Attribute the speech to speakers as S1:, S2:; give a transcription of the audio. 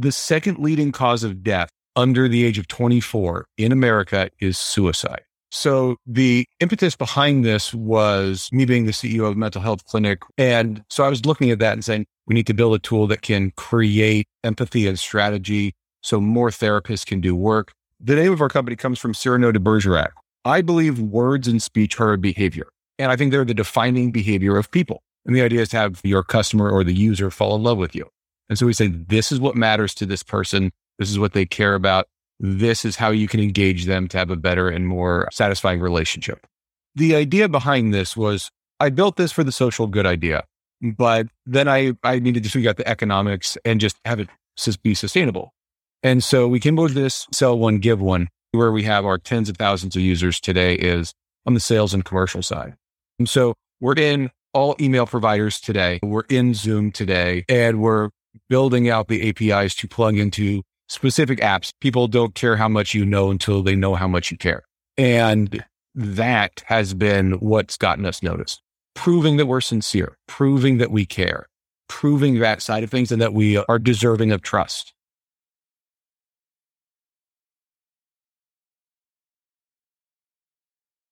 S1: The second leading cause of death under the age of 24 in America is suicide. So the impetus behind this was me being the CEO of a mental health clinic. And so I was looking at that and saying, we need to build a tool that can create empathy and strategy so more therapists can do work. The name of our company comes from Cyrano de Bergerac. I believe words and speech are a behavior. And I think they're the defining behavior of people. And the idea is to have your customer or the user fall in love with you. And so we say, this is what matters to this person. This is what they care about. This is how you can engage them to have a better and more satisfying relationship. The idea behind this was I built this for the social good idea, but then I, I needed to figure out the economics and just have it be sustainable. And so we came up with this sell one, give one, where we have our tens of thousands of users today is on the sales and commercial side. And so we're in all email providers today. We're in Zoom today and we're building out the APIs to plug into specific apps. People don't care how much you know until they know how much you care. And that has been what's gotten us noticed. Proving that we're sincere, proving that we care, proving that side of things and that we are deserving of trust.